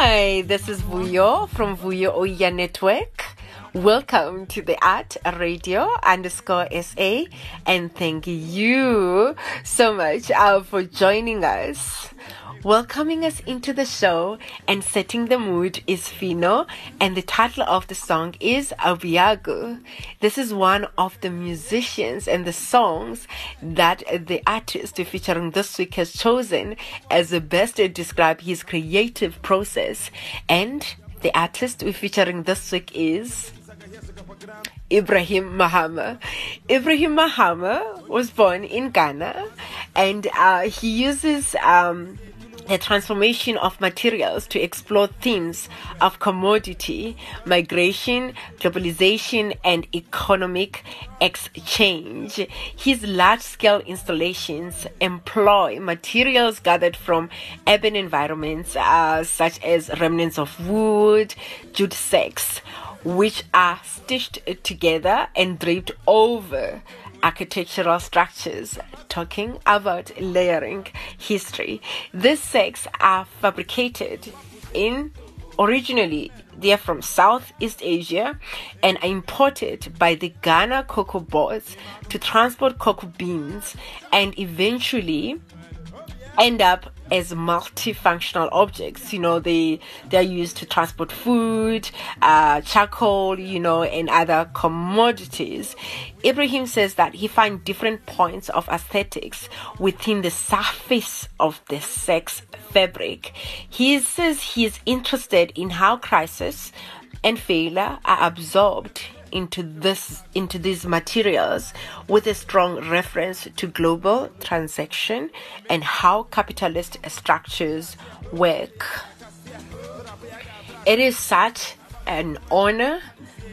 Hi, this is Vuyo from Vuyo Oya Network. Welcome to the Art Radio underscore SA, and thank you so much uh, for joining us. Welcoming us into the show and setting the mood is Fino, and the title of the song is Abiago. This is one of the musicians and the songs that the artist featuring this week has chosen as the best to describe his creative process. And the artist we're featuring this week is Ibrahim Mahama. Ibrahim Mahama was born in Ghana and uh, he uses um, the transformation of materials to explore themes of commodity, migration, globalization, and economic exchange. His large scale installations employ materials gathered from urban environments, uh, such as remnants of wood, jute sacks, which are stitched together and draped over architectural structures talking about layering history. These sacks are fabricated in originally they are from southeast asia and are imported by the ghana cocoa boards to transport cocoa beans and eventually end up as multifunctional objects. You know, they they're used to transport food, uh, charcoal, you know, and other commodities. Ibrahim says that he finds different points of aesthetics within the surface of the sex fabric. He says he's interested in how crisis and failure are absorbed into this into these materials with a strong reference to global transaction and how capitalist structures work. It is such an honor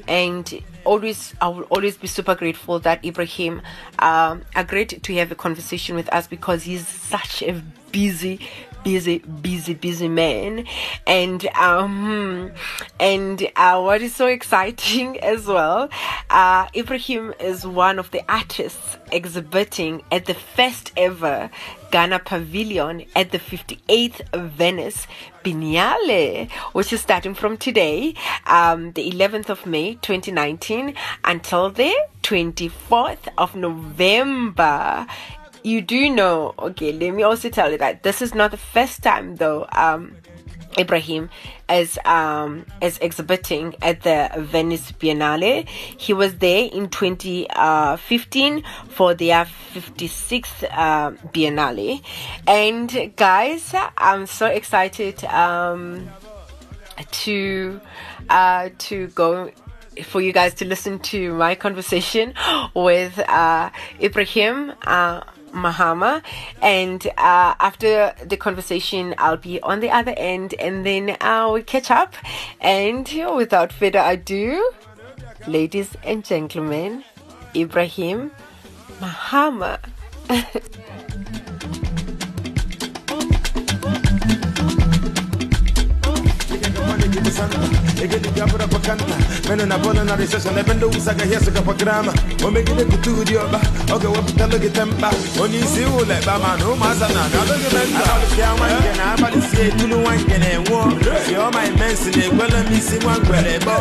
and always I will always be super grateful that Ibrahim um, agreed to have a conversation with us because he's such a busy busy, busy, busy man. And um, and uh, what is so exciting as well, uh, Ibrahim is one of the artists exhibiting at the first ever Ghana Pavilion at the 58th Venice Biennale, which is starting from today, um, the 11th of May 2019, until the 24th of November you do know, okay, let me also tell you that this is not the first time though, um, Ibrahim is um is exhibiting at the Venice Biennale. He was there in 2015 for their 56th uh, Biennale. And guys, I'm so excited um to uh to go for you guys to listen to my conversation with uh Ibrahim uh Mahama. And uh, after the conversation, I'll be on the other end and then uh, we catch up. And without further ado, ladies and gentlemen, Ibrahim Mahama. omegide kutudi oba oge wepụtalụ gị tempa onye isi ụlọ ebe ma na ụmụaza na adọghị menta abalịsịa nwanke na abalịsịa etulu nwanke na-enwụọ si ọma imensi na-ekwele m isi nwa ngwere ebe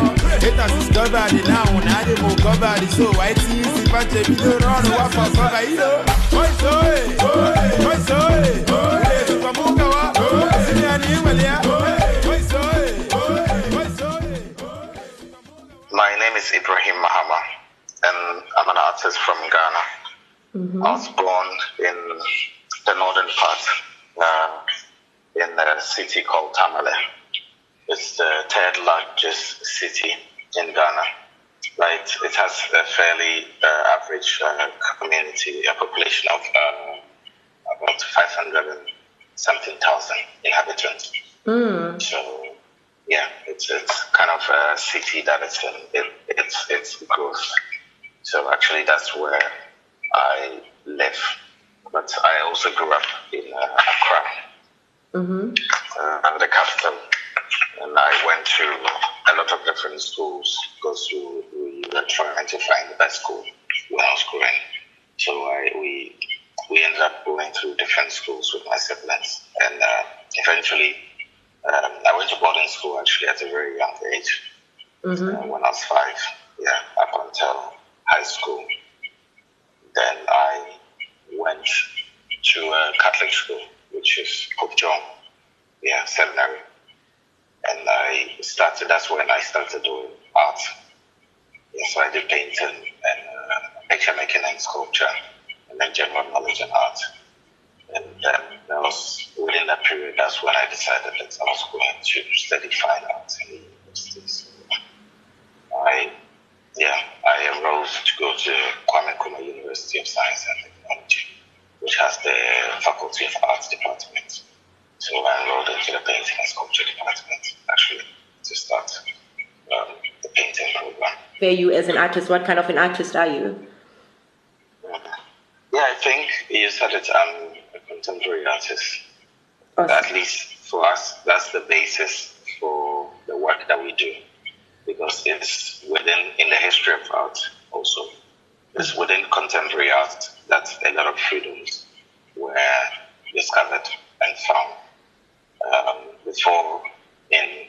ịtasis gọbadị na anwụ na adị m gọbadị so wa itinye isi pache bidoro ọrụ wafọ gọba ilo oisoe oisoe ejikwa m ụkawa si ya na inwere ya My name is Ibrahim Mahama, and I'm an artist from Ghana. I was born in the northern part, uh, in a city called Tamale. It's the third largest city in Ghana. Right, it has a fairly uh, average uh, community, a population of uh, about 500 and something thousand inhabitants. So, yeah, it's it's kind of a city that is in it, it's it's growth. So actually, that's where I live. But I also grew up in uh, Accra, mm-hmm. uh, the capital, and I went to a lot of different schools because we, we were trying to find the best school when I was growing. So I, we we ended up going through different schools with my siblings, and uh, eventually um, I went to boarding school actually at a very young age. Mm-hmm. Uh, when I was five, yeah, up until high school. Then I went to a Catholic school, which is Pope John, yeah, seminary. And I started, that's when I started doing art. Yeah, so I did painting and uh, picture making and sculpture, and then general knowledge and art. And then that was within that period, that's when I decided that I was going to study fine arts in university. So I, yeah, I arose to go to Kwame Nkrumah University of Science and Technology, which has the Faculty of Arts department. So I enrolled into the painting and sculpture department, actually, to start um, the painting program. Where you, as an artist, what kind of an artist are you? Yeah, I think you said it. A contemporary artist. Awesome. At least for us, that's the basis for the work that we do because it's within in the history of art also. It's within contemporary art that a lot of freedoms were discovered and found. Um, before in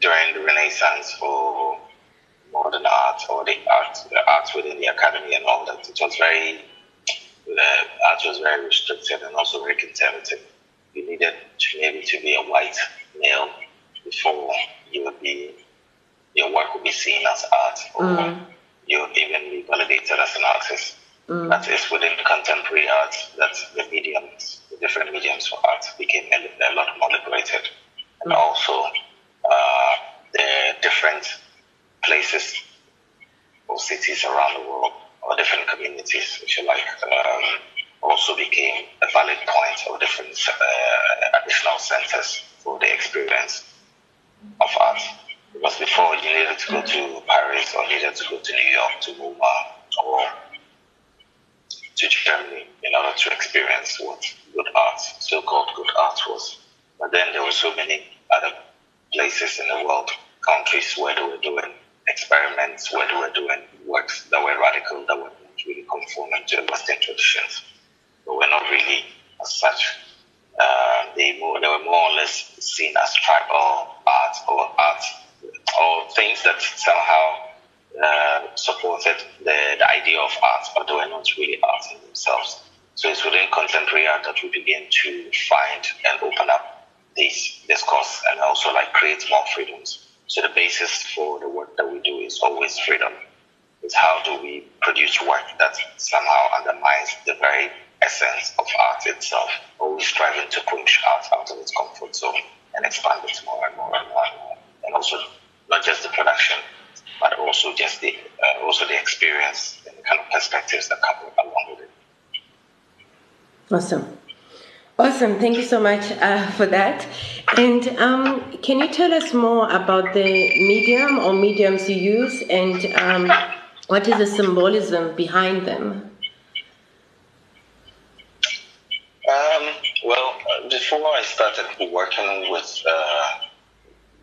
during the Renaissance or modern art or the art the art within the academy and all that, it was very the art was very restricted and also very conservative. You needed to maybe to be a white male before you would be your work would be seen as art or mm. you would even be validated as an artist. Mm. But it's within contemporary art that the mediums, the different mediums for art became a, a lot more liberated. And mm. also uh, the different places or cities around the world or different communities, if you like, um, also became a valid point of different uh, additional centers for the experience of art. Because before you needed to go to Paris or needed to go to New York to MoMA or to Germany in order to experience what good art, so-called good art was. But then there were so many other places in the world, countries where they were doing experiments where they were doing works that were radical, that were not really conforming to Western traditions, but were not really as such. Uh, they, more, they were more or less seen as tribal art or art or things that somehow uh, supported the, the idea of art, but they were not really art in themselves. So it's within contemporary art that we begin to find and open up this discourse and also like create more freedoms so the basis for the work that we do is always freedom. It's how do we produce work that somehow undermines the very essence of art itself, always striving to push art out of its comfort zone and expand it more and more and more and also not just the production, but also just the uh, also the experience and the kind of perspectives that come along with it. Awesome. Awesome. Thank you so much uh, for that. And um, can you tell us more about the medium or mediums you use and um, what is the symbolism behind them? Um, well, before I started working with, uh,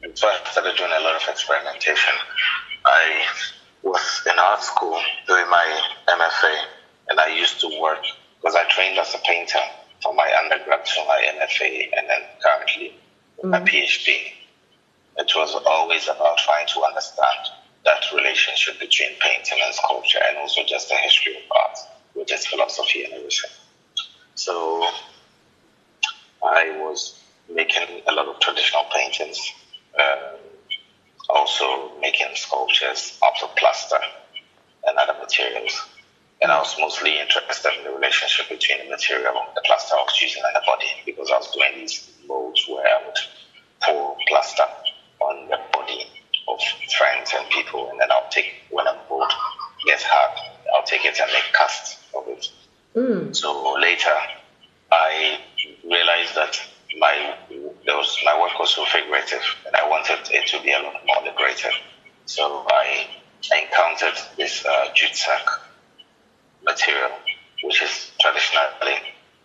before I started doing a lot of experimentation, I was in art school doing my MFA and I used to work because I trained as a painter for my undergrad to my MFA and then currently mm. my PhD. It was always about trying to understand that relationship between painting and sculpture and also just the history of art, which is philosophy and everything. So I was making a lot of traditional paintings, uh, also making sculptures out of plaster and other materials. And I was mostly interested in the relationship between the material, the plaster I was using, and the body because I was doing these where I would pour plaster on the body of friends and people, and then I'll take, when a mold gets hard, I'll take it and make casts of it. Mm. So later, I realized that my there was my work was so figurative, and I wanted it to be a lot more liberated. So I encountered this uh, jute sack material, which is traditionally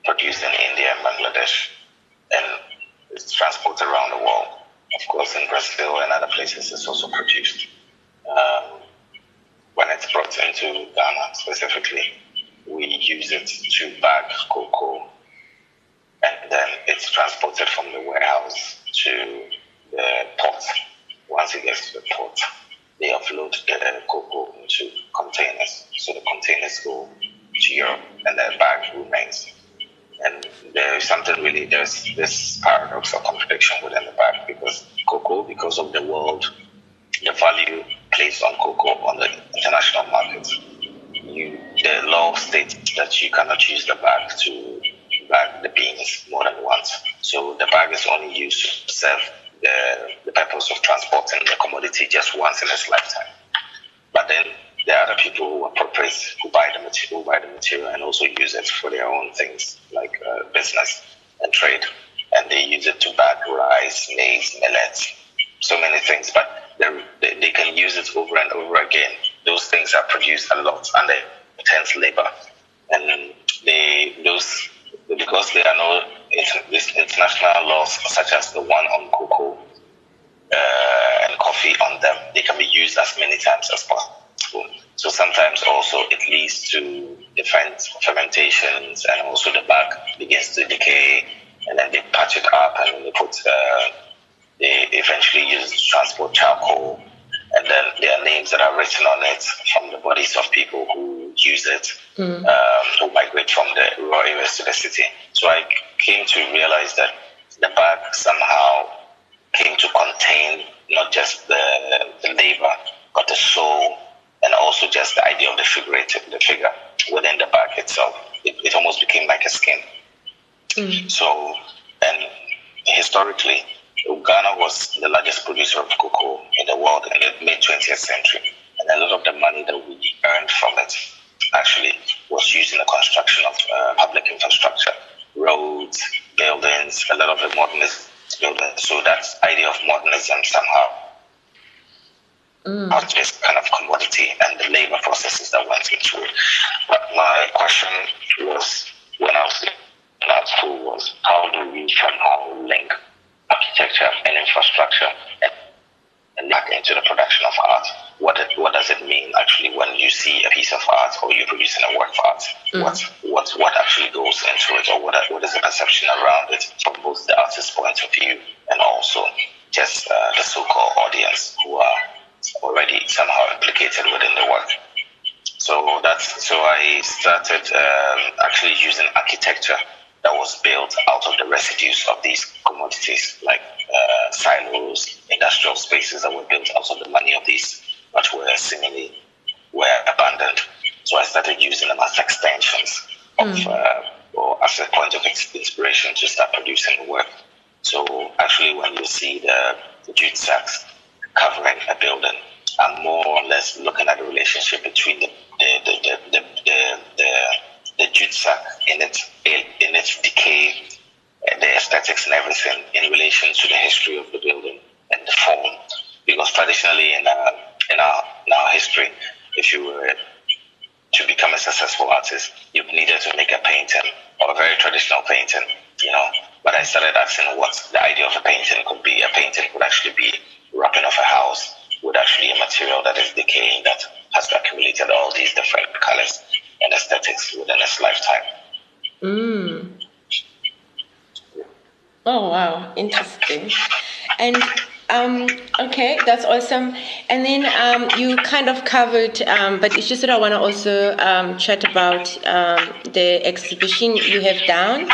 produced in India and Bangladesh, and it's transported around the world. Of course, in Brazil and other places, it's also produced. Um, when it's brought into Ghana specifically, we use it to bag cocoa, and then it's transported from the warehouse to the port. Once it gets to the port, they offload the cocoa into containers. So the containers go to Europe, and the bag remains. And there is something really, there's this paradox or contradiction within the bag because cocoa, because of the world, the value placed on cocoa on the international market, you, the law states that you cannot use the bag to bag the beans more than once. So the bag is only used to serve the, the purpose of transporting the commodity just once in its lifetime. But then there are other people who appropriate, who buy the material, who buy the material and also use it for their own things like uh, business and trade. Use it to bag rice, maize, millet, so many things. But they, they can use it over and over again. Those things are produced a lot under intense labor. And they, those, because there are no international laws such as the one on cocoa uh, and coffee on them, they can be used as many times as possible. So sometimes also it leads to different fermentations and also the bag begins to decay and then they patch it up and they put, uh, they eventually use transport charcoal and then there are names that are written on it from the bodies of people who use it, mm. um, who migrate from the rural areas to the city. So I came to realize that the bag somehow came to contain not just the, the labor, but the soul and also just the idea of the figurative, the figure within the bag itself. It, it almost became like a skin. Mm. So, and historically, Ghana was the largest producer of cocoa in the world in the mid 20th century, and a lot of the money that we earned from it actually was used in the construction of uh, public infrastructure, roads, buildings, a lot of the modernist buildings. So that idea of modernism somehow mm. not just kind of commodity and the labor processes that went into it. But my question was when I was in art school was how do we somehow link architecture and infrastructure and, and back into the production of art? What it, what does it mean actually when you see a piece of art or you're producing a work of art? Mm. What what what actually goes into it, or what what is the perception around it from both the artist's point of view and also just uh, the so-called audience who are already somehow implicated within the work. So that's so I started um, actually using architecture that was built out of the residues of these commodities, like uh, silos, industrial spaces that were built out of the money of these, but were seemingly were abandoned. So I started using them as extensions of, mm. uh, or as a point of inspiration to start producing work. So actually, when you see the, the jute sacks covering a building. I'm more or less looking at the relationship between the the the the the, the, the, the jute sack in its in its decay, and the aesthetics and everything in relation to the history of the building and the form. Because traditionally in our in our in our history, if you were to become a successful artist, you needed to make a painting or a very traditional painting, you know. But I started asking what the idea of a painting could be. A painting could actually be wrapping of a house with actually a material that is decaying that has accumulated all these different colors and aesthetics within its lifetime. Mm. Oh wow, interesting. And um, okay, that's awesome. And then um, you kind of covered, um, but it's just that I want to also um, chat about um, the exhibition you have down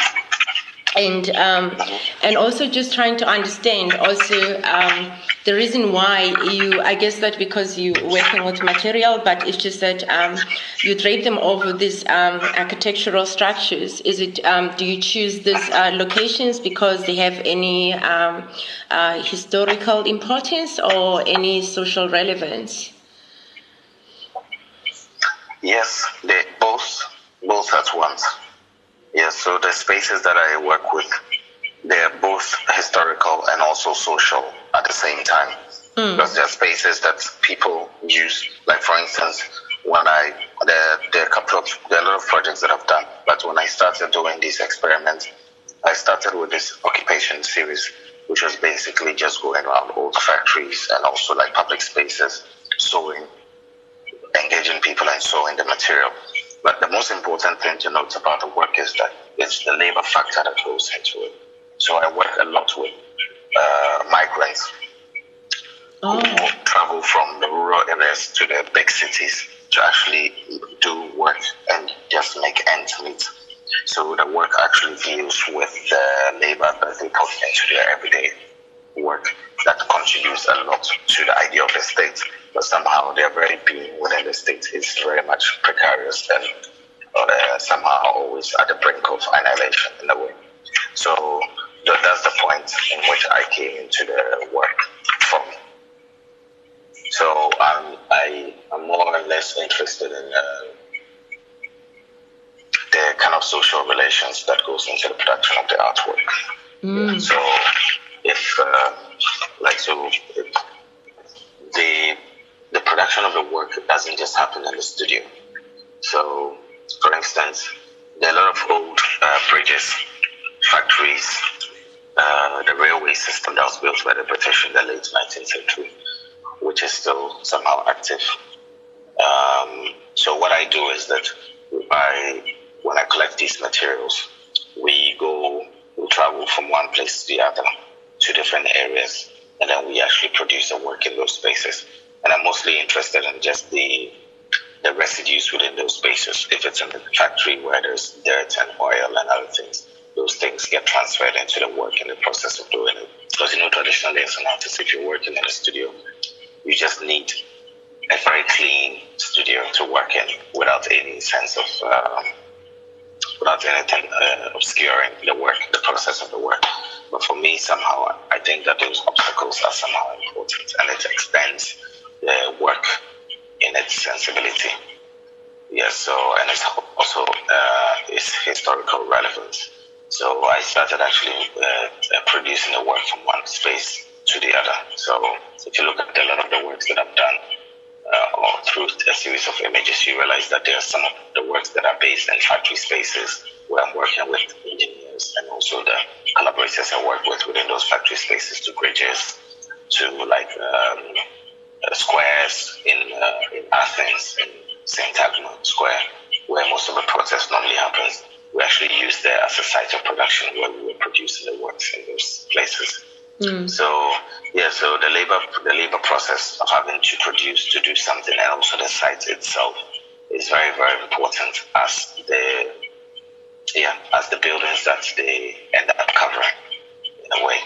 and um, and also just trying to understand also um, the reason why you I guess that because you working with material but it's just that um, you drape them over these um, architectural structures. Is it um, do you choose these uh, locations because they have any um, uh, historical importance or any social relevance? Yes they both both at once Yes, so the spaces that I work with, they're both historical and also social at the same time. Mm. Because they're spaces that people use, like for instance, when I there, there are a couple of there are a lot of projects that I've done, but when I started doing these experiments, I started with this occupation series, which was basically just going around old factories and also like public spaces, sewing, engaging people and sewing the material. But the most important thing to note about the work is that it's the labor factor that goes into it. So I work a lot with uh, migrants oh. who travel from the rural areas to the big cities to actually do work and just make ends meet. So the work actually deals with the labor that they put into their everyday work that contributes a lot to the idea of the state, but somehow their very being within the state is very much precarious and uh, somehow always at the brink of annihilation in a way. So that's the point in which I came into the work from. So um, I am more or less interested in uh, the kind of social relations that goes into the production of the artwork. Mm. So if, uh, like, so if the the production of the work doesn't just happen in the studio. So, for instance, there are a lot of old uh, bridges, factories, uh, the railway system that was built by the British in the late 19th century, which is still somehow active. Um, so what I do is that I, when I collect these materials, we go, we travel from one place to the other to different areas, and then we actually produce a work in those spaces. And I'm mostly interested in just the the residues within those spaces. If it's in the factory where there's dirt and oil and other things, those things get transferred into the work in the process of doing it. Because you know, traditionally as an artist, if you're working in a studio, you just need a very clean studio to work in without any sense of um, without anything uh, obscuring the work, the process of the work. But for me, somehow, I think that those obstacles are somehow important, and it extends the work in its sensibility. Yes, so and it's also uh, its historical relevance. So I started actually uh, producing the work from one space to the other. So if you look at a lot of the works that I've done, uh, through a series of images, you realize that there are some of the works that are based in factory spaces where I'm working with engineers and also the collaborators I work with within those factory spaces to bridges, to like um, uh, squares in, uh, in Athens, in Syntagma Square, where most of the process normally happens we actually used there as a site of production where we were producing the works in those places. Mm. So yeah, so the labor the labor process of having to produce to do something and also the site itself is very very important as the yeah as the buildings that they end up covering in a way.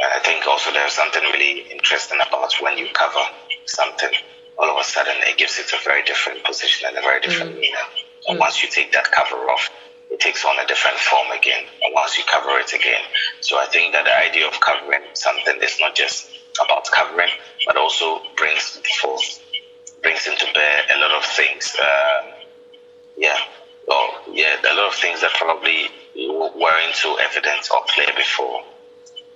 And I think also there's something really interesting about when you cover something, all of a sudden it gives it a very different position and a very different mm. meaning. And mm. once you take that cover off, it takes on a different form again. And once you cover it again, so I think that the idea of covering something is not just about covering, but also brings forth, brings into bear a lot of things. Uh, yeah, well, yeah, a lot of things that probably weren't so evident or clear before.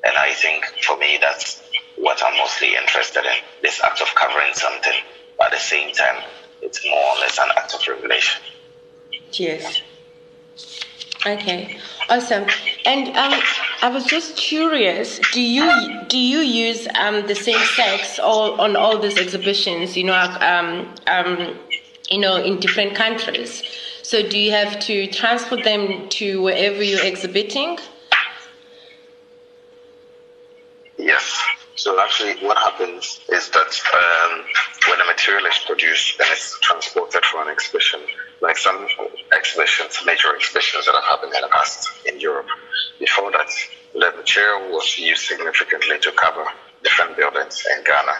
And I think for me, that's what I'm mostly interested in this act of covering something. But at the same time, it's more or less an act of revelation. Yes. Okay, awesome. And um, I was just curious. Do you do you use um, the same sex all on all these exhibitions? You know, um, um, you know, in different countries. So do you have to transport them to wherever you're exhibiting? Yes. So actually, what happens is that um, when a material is produced and it's transported for an exhibition, like some exhibitions, major exhibitions that have happened in the past in Europe. Before that, the material was used significantly to cover different buildings in Ghana.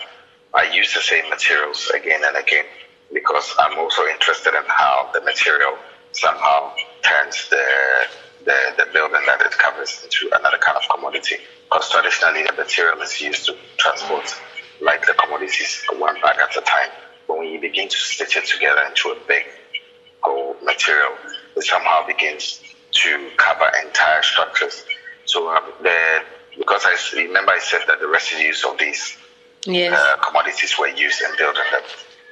I use the same materials again and again because I'm also interested in how the material somehow turns the the, the building that it covers into another kind of commodity. Because traditionally the material is used to transport like the commodities one bag at a time. But when you begin to stitch it together into a big whole material, it somehow begins to cover entire structures. So um, the because I remember I said that the residues of these yes. uh, commodities were used in building them.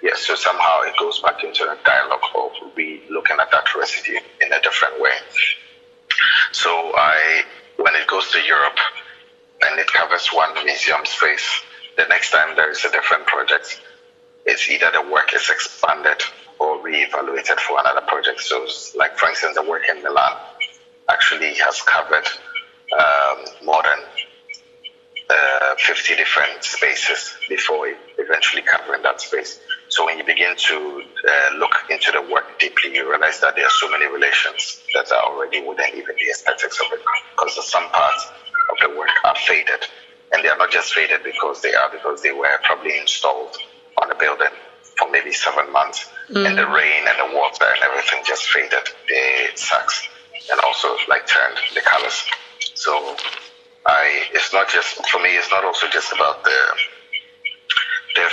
Yes, so somehow it goes back into a dialogue of re looking at that residue in a different way. So I, when it goes to Europe and it covers one museum space, the next time there is a different project, it's either the work is expanded or re-evaluated for another project. So, like for instance, the work in Milan actually has covered um, more than uh, 50 different spaces before eventually covering that space. So when you begin to uh, look into the work deeply, you realize that there are so many relations that are already within even the aesthetics of it, because some parts of the work are faded, and they are not just faded because they are, because they were probably installed on the building for maybe seven months, mm. and the rain and the water and everything just faded It sucks, and also like turned the colors. So I, it's not just for me. It's not also just about the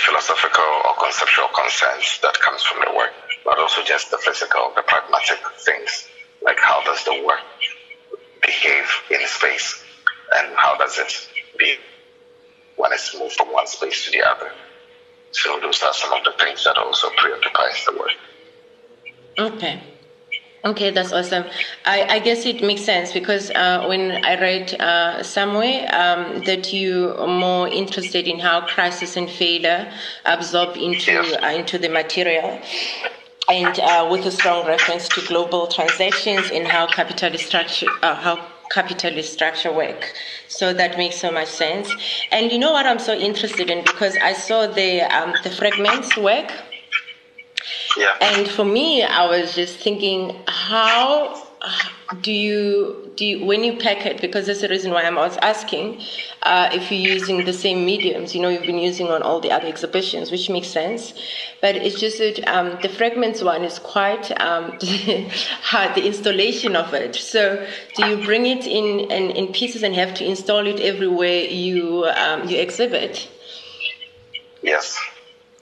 philosophical or conceptual concerns that comes from the work, but also just the physical, the pragmatic things, like how does the work behave in space, and how does it be when it's moved from one space to the other. So those are some of the things that also preoccupies the work. Okay. Okay, that's awesome. I, I, guess it makes sense because uh, when I read uh, somewhere um, that you are more interested in how crisis and failure absorb into uh, into the material, and uh, with a strong reference to global transactions and how capitalist structure uh, how capitalist structure work. So that makes so much sense. And you know what I'm so interested in because I saw the um, the fragments work yeah. And for me, I was just thinking, how do you do you, when you pack it? Because that's the reason why I was asking uh, if you're using the same mediums. You know, you've been using on all the other exhibitions, which makes sense. But it's just that um, the fragments one is quite um, hard. The installation of it. So, do you bring it in, in, in pieces and have to install it everywhere you um, you exhibit? Yes.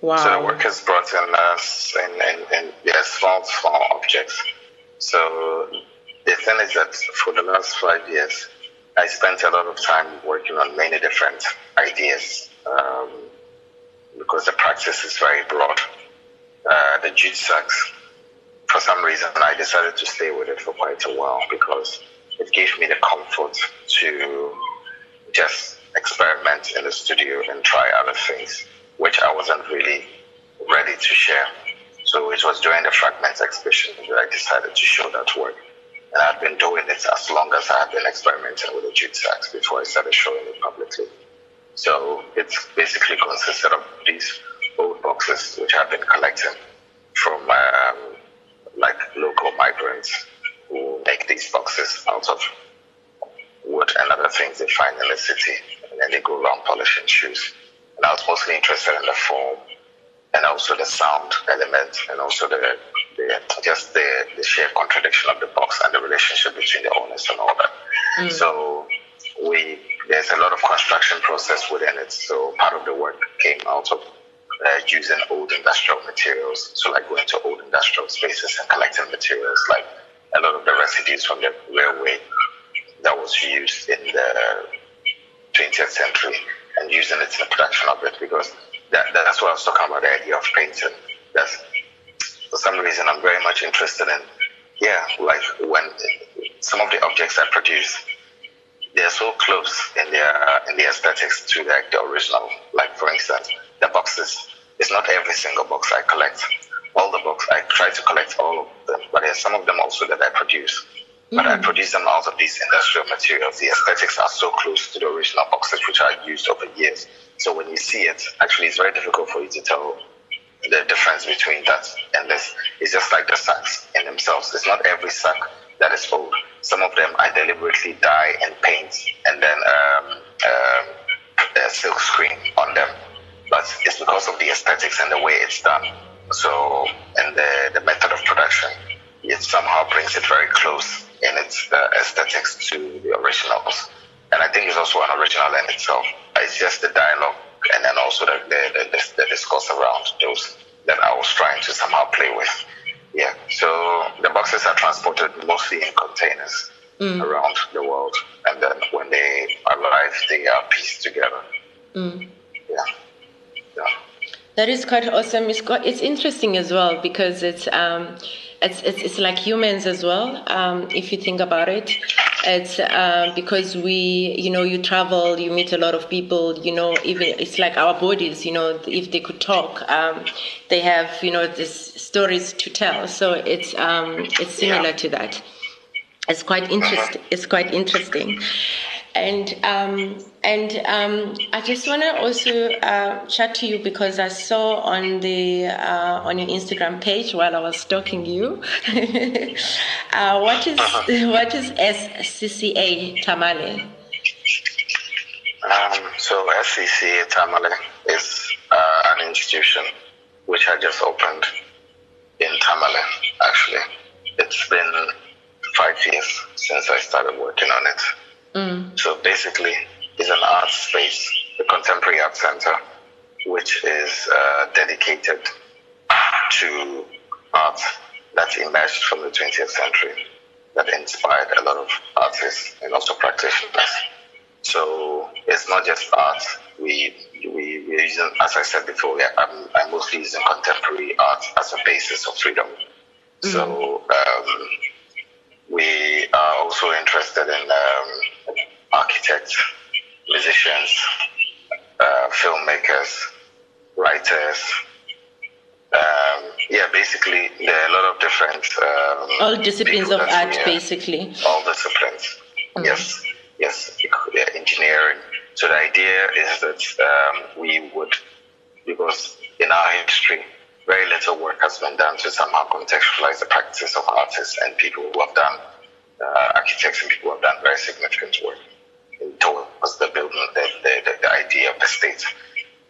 Wow. So the work has brought in us and, in yeah, small, small objects. So the thing is that for the last five years, I spent a lot of time working on many different ideas um, because the practice is very broad. Uh, the jute sacks, for some reason, I decided to stay with it for quite a while because it gave me the comfort to just experiment in the studio and try other things which I wasn't really ready to share. So it was during the Fragments exhibition that I decided to show that work. And I've been doing it as long as I have been experimenting with the jute before I started showing it publicly. So it's basically consisted of these old boxes which I've been collecting from um, like local migrants who make these boxes out of wood and other things they find in the city. And then they go around polishing shoes. And I was mostly interested in the form and also the sound element and also the, the just the, the sheer contradiction of the box and the relationship between the owners and all that. Mm. So we there's a lot of construction process within it. So part of the work came out of uh, using old industrial materials. So like going to old industrial spaces and collecting materials like a lot of the residues from the railway that was used in the 20th century and using it in the production of it because that, that's what I was talking about the idea of painting. That's for some reason I'm very much interested in. Yeah, like when some of the objects I produce, they're so close in their in the aesthetics to like the original. Like for instance, the boxes. It's not every single box I collect. All the books I try to collect all of them, but there's some of them also that I produce. But I produce them out of these industrial materials. The aesthetics are so close to the original boxes which are used over years. So when you see it, actually, it's very difficult for you to tell the difference between that and this. It's just like the sacks in themselves. It's not every sack that is old. Some of them I deliberately dye and paint and then um, um, silk screen on them. But it's because of the aesthetics and the way it's done. So, and the, the method of production, it somehow brings it very close in its uh, aesthetics to the originals. And I think it's also an original in itself. It's just the dialogue and then also the, the, the, the discourse around those that I was trying to somehow play with. Yeah, so the boxes are transported mostly in containers mm. around the world. And then when they arrive, they are pieced together. Mm. Yeah. Yeah. That is quite awesome. It's, quite, it's interesting as well because it's, um, it's, it's, it's like humans as well. Um, if you think about it, it's uh, because we, you know, you travel, you meet a lot of people. You know, even it's like our bodies. You know, if they could talk, um, they have, you know, these stories to tell. So it's um, it's similar to that. It's quite interesting. It's quite interesting. And um, and um, I just want to also uh, chat to you because I saw on the uh, on your Instagram page while I was stalking you. uh, what is uh-huh. what is SCCA Tamale? Um, so SCCA Tamale is uh, an institution which I just opened in Tamale. Actually, it's been five years since I started working on it. Mm. So basically, it's an art space, the Contemporary Art Center, which is uh, dedicated to art that emerged from the 20th century, that inspired a lot of artists and also practitioners. So it's not just art. We we we're using, as I said before, I'm, I'm mostly using contemporary art as a basis of freedom. Mm-hmm. So um, we are also interested in um, architects, musicians, uh, filmmakers, writers. Um, yeah, basically, there are a lot of different. Um, all disciplines of art, basically. All disciplines. Mm-hmm. Yes, yes, engineering. So the idea is that um, we would, because in our history, very little work has been done to somehow contextualize the practice of artists and people who have done, uh, architects and people who have done very significant work towards the building, the, the, the idea of the state.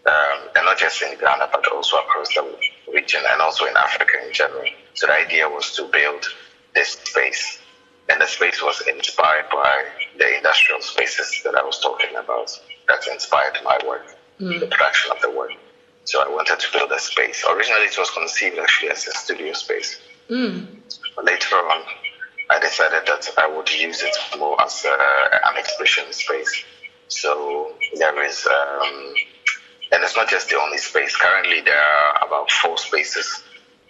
Um, and not just in Ghana, but also across the region and also in Africa in general. So the idea was to build this space. And the space was inspired by the industrial spaces that I was talking about. That inspired my work, mm. the production of the work. So I wanted to build a space. Originally, it was conceived actually as a studio space. Mm. Later on, I decided that I would use it more as a, an expression space. So there is, um, and it's not just the only space. Currently, there are about four spaces,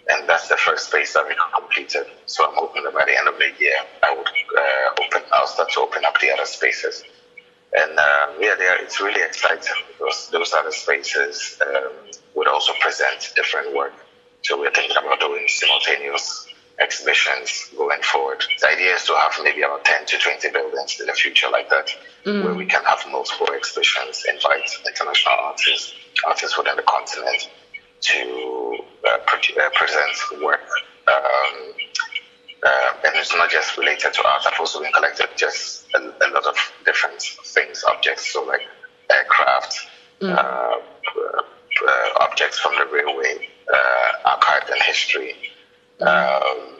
and that's the first space that we completed. So I'm hoping that by the end of the year, I would uh, open. I'll start to open up the other spaces. And uh, yeah, it's really exciting because those other spaces um, would also present different work. So we're thinking about doing simultaneous exhibitions going forward. The idea is to have maybe about 10 to 20 buildings in the future like that, mm. where we can have multiple exhibitions, invite international artists, artists within the continent to uh, pre- uh, present work. Um, uh, and it's not just related to art. I've also been collecting just a, a lot of different things, objects, so like aircraft, mm. Uh, uh, objects from the railway, uh, archived in history, um,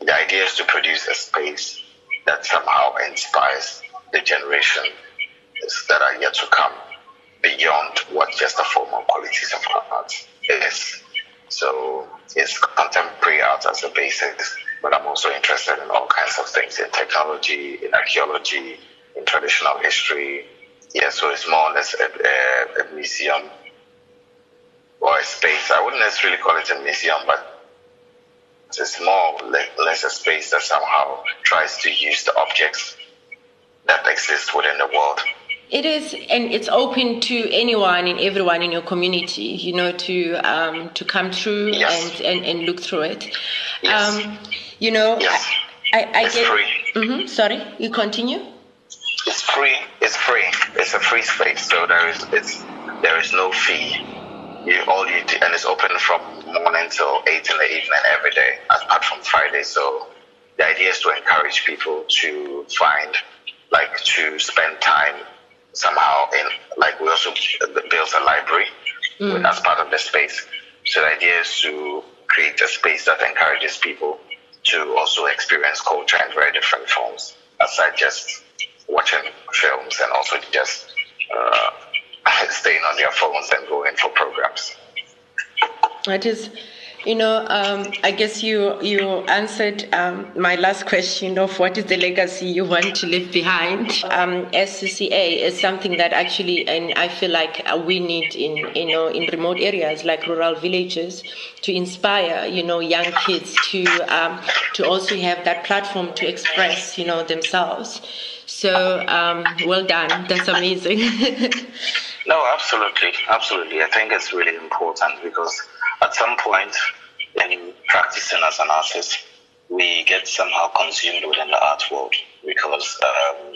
the idea is to produce a space that somehow inspires the generation that are yet to come beyond what just the formal qualities of art is. So it's contemporary art as a basis, but I'm also interested in all kinds of things in technology, in archaeology, in traditional history. Yeah, so it's more or less a, a, a museum or a space. I wouldn't necessarily call it a museum, but it's a small, less a space that somehow tries to use the objects that exist within the world. It is, and it's open to anyone and everyone in your community, you know, to um, to come through yes. and, and, and look through it. Yes. Um, you know, yes. I, I it's get. Free. Mm-hmm, sorry, you continue. It's free. It's free. It's a free space, so there is it's there is no fee. You all you do, and it's open from morning till eight in the evening every day, apart from Friday. So the idea is to encourage people to find, like, to spend time somehow in, like, we also built a library mm. as part of the space. So the idea is to create a space that encourages people to also experience culture in very different forms, aside just watching films and also just uh, staying on their phones and going for programs. It is, You know, um, I guess you you answered um, my last question of what is the legacy you want to leave behind. Um, SCCA is something that actually, and I feel like we need in you know in remote areas like rural villages to inspire you know young kids to um, to also have that platform to express you know themselves. So um, well done. That's amazing. no, absolutely, absolutely. I think it's really important because at some point in practicing as an artist, we get somehow consumed within the art world because um,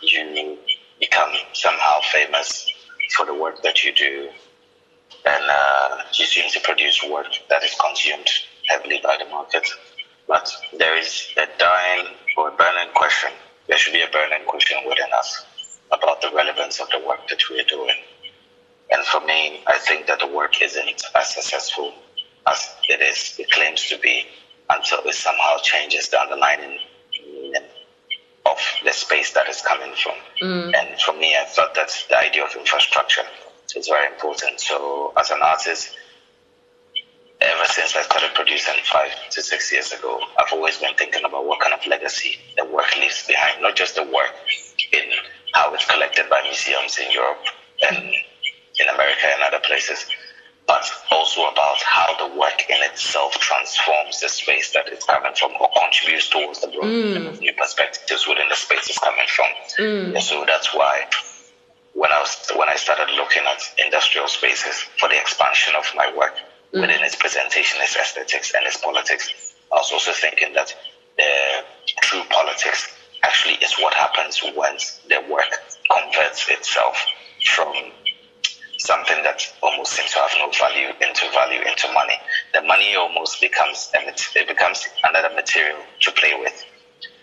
you become somehow famous for the work that you do, and uh, you seem to produce work that is consumed heavily by the market. But there is a dying or a burning question. There should be a burning question within us about the relevance of the work that we are doing. And for me, I think that the work isn't as successful as it is, it claims to be, until it somehow changes the underlying meaning of the space that is coming from. Mm. And for me, I thought that the idea of infrastructure is very important. So as an artist, ever since I started producing five to six years ago, I've always been thinking about what kind of legacy the work leaves behind, not just the work in how it's collected by museums in Europe and in America and other places, but also about how the work in itself transforms the space that it's coming from or contributes towards the broadening mm. of new perspectives within the space it's coming from. Mm. so that's why when I was when I started looking at industrial spaces for the expansion of my work mm. within its presentation, its aesthetics and its politics, I was also thinking that the true politics actually is what happens once the work converts itself from something that almost seems to have no value into value into money. The money almost becomes it becomes another material to play with.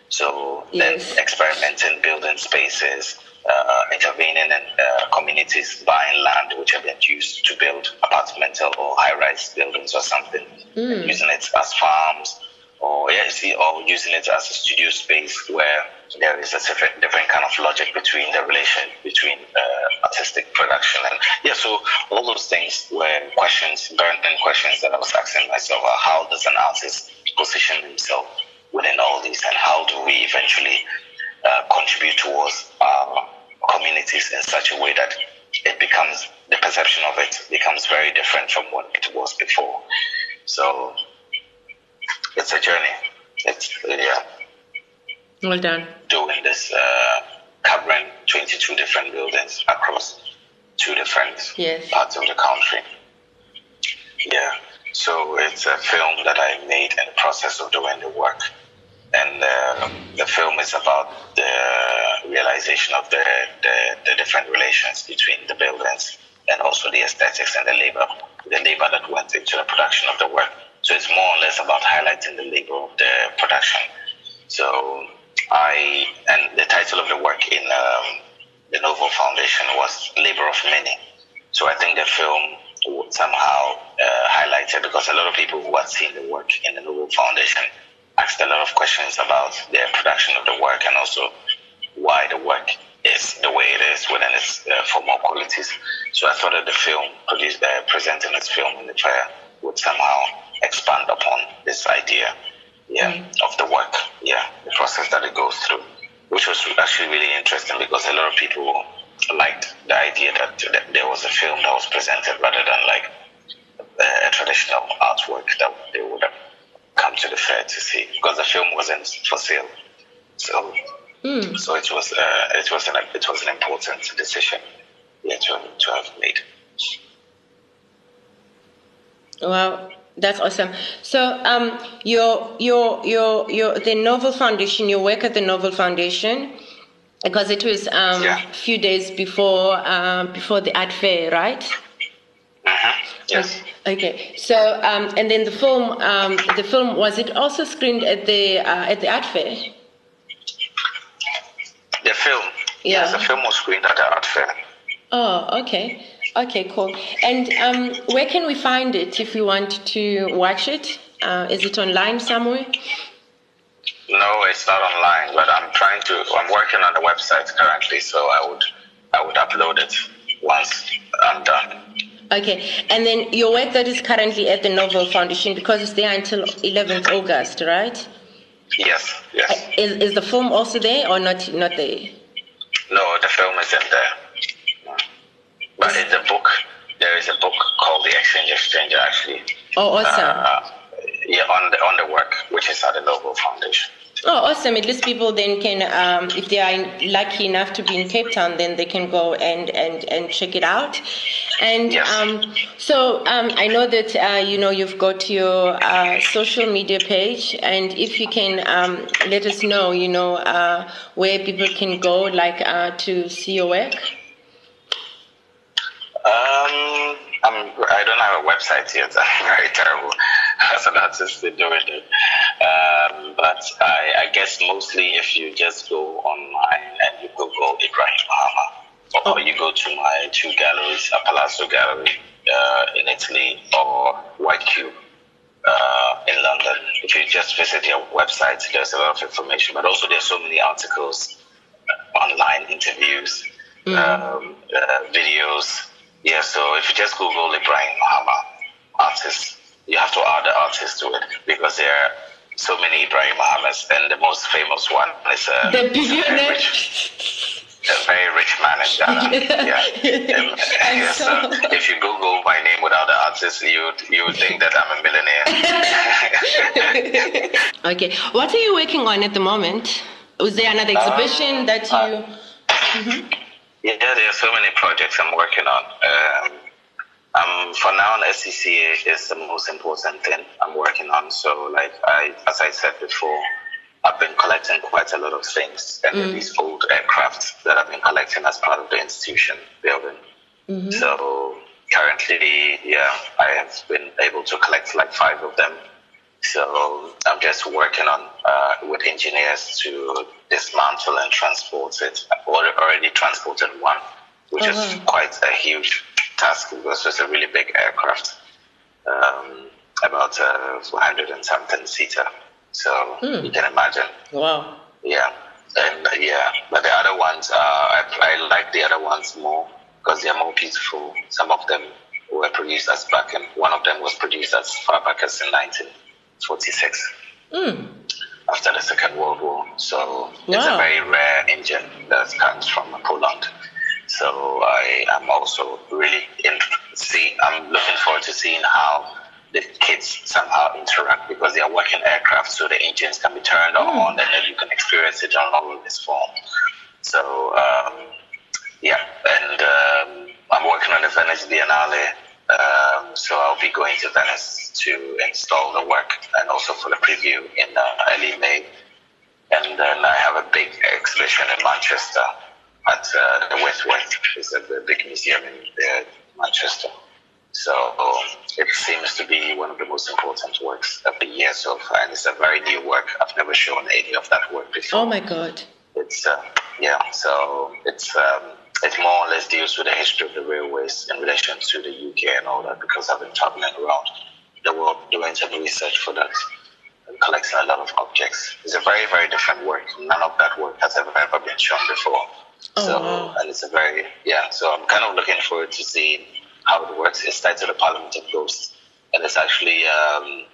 So yes. then experimenting, building spaces, uh, intervening in uh, communities, buying land which have been used to build apartmental or high-rise buildings or something, mm. using it as farms or yeah, or using it as a studio space where there is a different, different kind of logic between the relation between uh, artistic production and yeah. So all those things were questions, burning questions that I was asking myself: uh, How does an artist position himself within all these, and how do we eventually uh, contribute towards our communities in such a way that it becomes the perception of it becomes very different from what it was before. So it's a journey. It's yeah. Well done. Doing this, uh, covering 22 different buildings across two different yes. parts of the country. Yeah. So it's a film that I made in the process of doing the work. And uh, the film is about the realization of the, the, the different relations between the buildings and also the aesthetics and the labor, the labor that went into the production of the work. So it's more or less about highlighting the labor of the production. So I and the title of the work in um, the Norval Foundation was Labor of Many. So I think the film somehow uh, highlighted because a lot of people who had seen the work in the Norval Foundation asked a lot of questions about the production of the work and also why the work is the way it is within its uh, formal qualities. So I thought that the film produced, uh, presenting its film in the fair would somehow expand upon this idea yeah, mm. of the work, yeah, the process that it goes through, which was actually really interesting because a lot of people liked the idea that, that there was a film that was presented rather than like a, a traditional artwork that they would have come to the fair to see because the film wasn't for sale. So, mm. so it was uh, it was an it was an important decision yeah, to to have made. Well, that's awesome. So, um, your your your your the Norval Foundation, your work at the Norval Foundation, because it was um, yeah. a few days before um, before the art fair, right? Uh-huh. Yes. Okay. So, um, and then the film, um, the film was it also screened at the uh, at the art fair? The film. Yeah. Yes, the film was screened at the art fair. Oh, okay. Okay, cool. And um, where can we find it if we want to watch it? Uh, is it online somewhere? No, it's not online, but I'm trying to. I'm working on the website currently, so I would I would upload it once I'm done. Okay, and then your work that is currently at the Norval Foundation because it's there until 11th August, right? Yes, yes. Is, is the film also there or not? Not there? No, the film isn't there. But in the book, there is a book called The Exchange Exchanger, actually. Oh, awesome. Uh, yeah, on the on the work, which is at the Norval Foundation. Oh, awesome! At least people then can, um, if they are lucky enough to be in Cape Town, then they can go and and and check it out. And Yes. um, so um, I know that uh, you know you've got your uh, social media page, and if you can um, let us know, you know, uh, where people can go, like uh, to see your work. Um, I'm, I don't have a website yet. I'm very terrible as an artist in doing it. Um, but I, I guess mostly if you just go online and you Google Ibrahim Mahama, or you go to my two galleries, Apalazzo Gallery uh, in Italy or White Cube uh, in London. If you just visit their website, there's a lot of information, but also there's so many articles, online interviews, um, uh, videos. Yeah, so if you just Google Ibrahim Mahama artist, you have to add the artist to it because there are so many Ibrahim Mahamas, and the most famous one is uh, The a very rich, a very rich man in Ghana. Yeah. Um, yeah, so if you Google my name without the artist, you would, you would think that I'm a millionaire. Okay, what are you working on at the moment? Was there another exhibition that you? Yeah, there are so many projects I'm working on. Um, um, for now, SCCA is the most important thing I'm working on. So, like I, as I said before, I've been collecting quite a lot of things, and these old aircraft that I've been collecting as part of the institution building. So currently, yeah, I have been able to collect like five of them. So I'm just working on uh, with engineers to dismantle and transport it. I've already transported one, which Oh, is wow. quite a huge task because it's a really big aircraft, um, about a 400 and something seater. So you can imagine. Wow. Yeah, and uh, yeah, but the other ones, uh, I, I like the other ones more because they are more beautiful. Some of them were produced as back, and one of them was produced as far back as in 1946, after the Second World War. So it's a very rare engine that comes from Poland. So I am also really in, see, I'm looking forward to seeing how the kids somehow interact because they are working aircraft, so the engines can be turned on and then you can experience it on all of this form. So um, yeah, and um, I'm working on the Venice Biennale. Um, so I'll be going to Venice to install the work and also for the preview in uh, early May. And then I have a big exhibition in Manchester at uh, the Whitworth. It's a the big museum in uh, Manchester. So it seems to be one of the most important works of the year so far, and it's a very new work. I've never shown any of that work before. Oh my God. It's uh, yeah, so it's um, it more or less deals with the history of the railways in relation to the UK and all that because I've been traveling around the world doing some research for that and collecting a lot of objects. It's a very very different work. None of that work has ever ever been shown before. Oh, so wow. and it's a very yeah. So I'm kind of looking forward to seeing how it works. It's titled the Parliament of Ghosts, and it's actually. Um,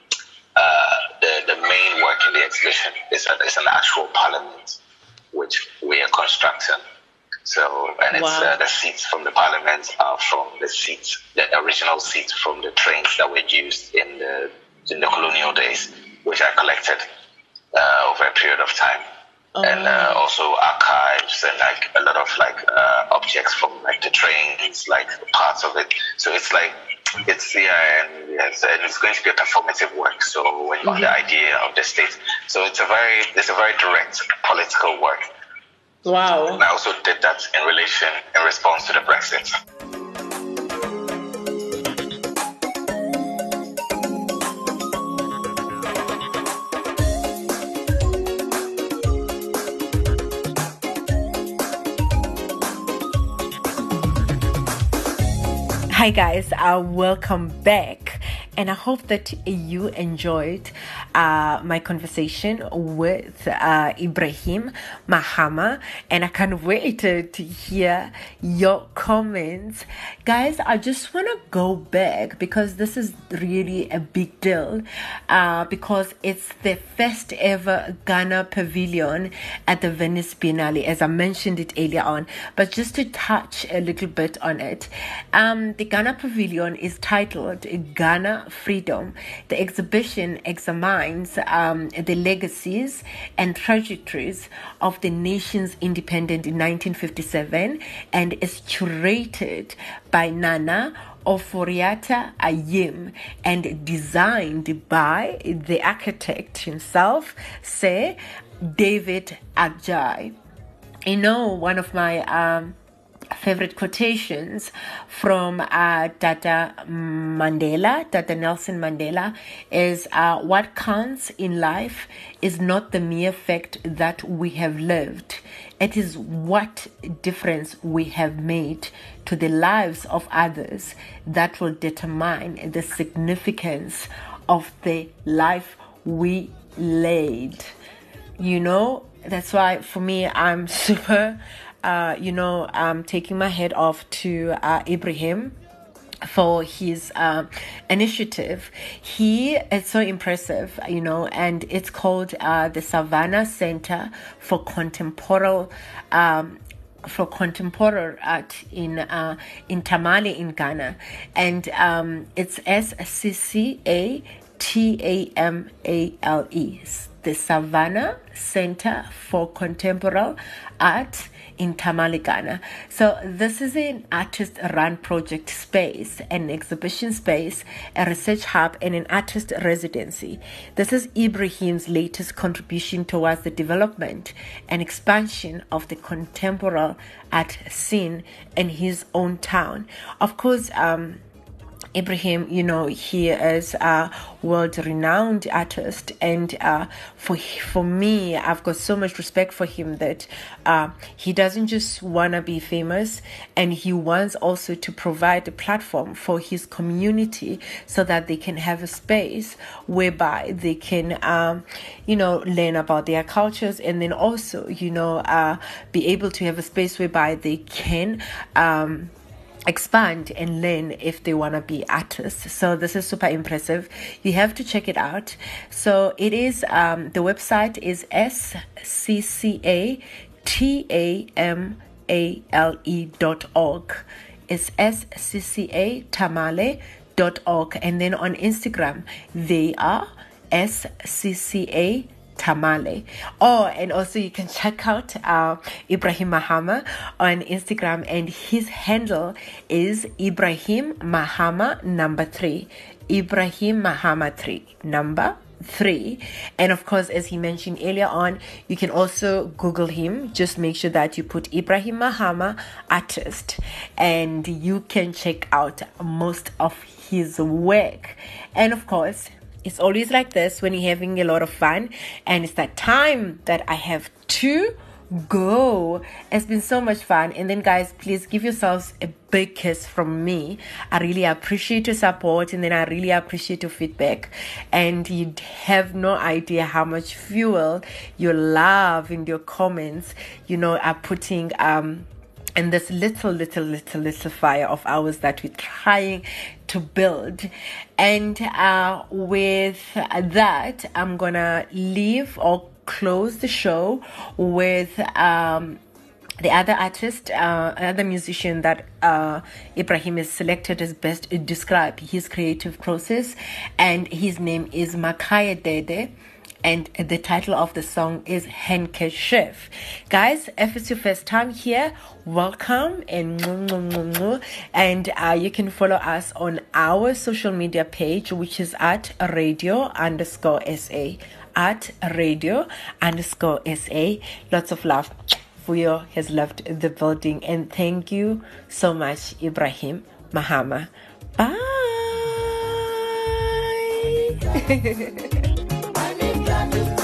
uh, the, the main work in the exhibition It's, a, is an actual parliament which we are constructing. So, and it's Wow. uh, the seats from the parliament are from the seats, the original seats from the trains that were used in the in the colonial days, which I collected uh, over a period of time, Oh, and uh, also archives and like a lot of like uh, objects from like the trains, like parts of it. So it's like it's yeah, and yes, and it's going to be a performative work. So when on the idea of the state, so it's a very it's a very direct political work. Wow. And I also did that in relation, in response to the Brexit. Hi guys, uh, welcome back, and I hope that you enjoyed uh, my conversation with uh, Ibrahim Mahama, and I can't wait to, to hear your comments. Guys, I just want to go back because this is really a big deal uh, because it's the first ever Ghana Pavilion at the Venice Biennale, as I mentioned it earlier on. But just to touch a little bit on it, um, the Ghana Pavilion is titled Ghana Freedom. The exhibition examines um, the legacies and trajectories of the nation's independence in 1957 and is curated by Nana Ofori-Atta Ayim and designed by the architect himself, Sir David Adjaye. You know, one of my um, favorite quotations from uh, Tata Mandela, Tata Nelson Mandela, is uh, what counts in life is not the mere fact that we have lived. It is what difference we have made to the lives of others that will determine the significance of the life we laid. You know, that's why for me, I'm super uh, you know, um, taking my head off to uh, Ibrahim for his uh, initiative. He is so impressive, you know, and it's called uh, the Savannah Center for Contemporary. Um, for contemporary art in uh, in Tamale in Ghana, and um, it's S C C A T A M A L E, the Savannah Center for Contemporary Art in Tamale, Ghana. So this is an artist-run project space, an exhibition space, a research hub, and an artist residency. This is Ibrahim's latest contribution towards the development and expansion of the contemporary art scene in his own town. Of course, um, Ibrahim, you know, he is a world-renowned artist, and uh, for for me, I've got so much respect for him that uh, he doesn't just wanna be famous, and he wants also to provide a platform for his community so that they can have a space whereby they can, um, you know, learn about their cultures, and then also, you know, uh, be able to have a space whereby they can. Um, expand and learn if they want to be artists. So this is super impressive. You have to check it out. So it is um, the website is s c c a t a m a l e dot org. It's s c c a tamale dot org, and then on Instagram they are s c c a tamale. Oh, and also you can check out uh, Ibrahim Mahama on Instagram, and his handle is Ibrahim Mahama number three. Ibrahim Mahama three number three. And of course, as he mentioned earlier on, you can also Google him. Just make sure that you put Ibrahim Mahama artist and you can check out most of his work. And of course, it's always like this when you're having a lot of fun, and it's that time that I have to go. It's been so much fun. And then, guys, please give yourselves a big kiss from me. I really appreciate your support, and then I really appreciate your feedback. And you have no idea how much fuel your love and your comments, you know, are putting um and this little, little, little, little fire of ours that we're trying to build. And uh, with that, I'm gonna leave or close the show with um, the other artist, uh, another musician that uh, Ibrahim is selected as best describe his creative process, and his name is Makaya Dede and the title of the song is Handkerchief. Guys, if it's your first time here, welcome and and uh, you can follow us on our social media page, which is at radio underscore sa at radio underscore sa. Lots of love. Vuyo has left the building, and thank you so much, Ibrahim Mahama. Bye. I you.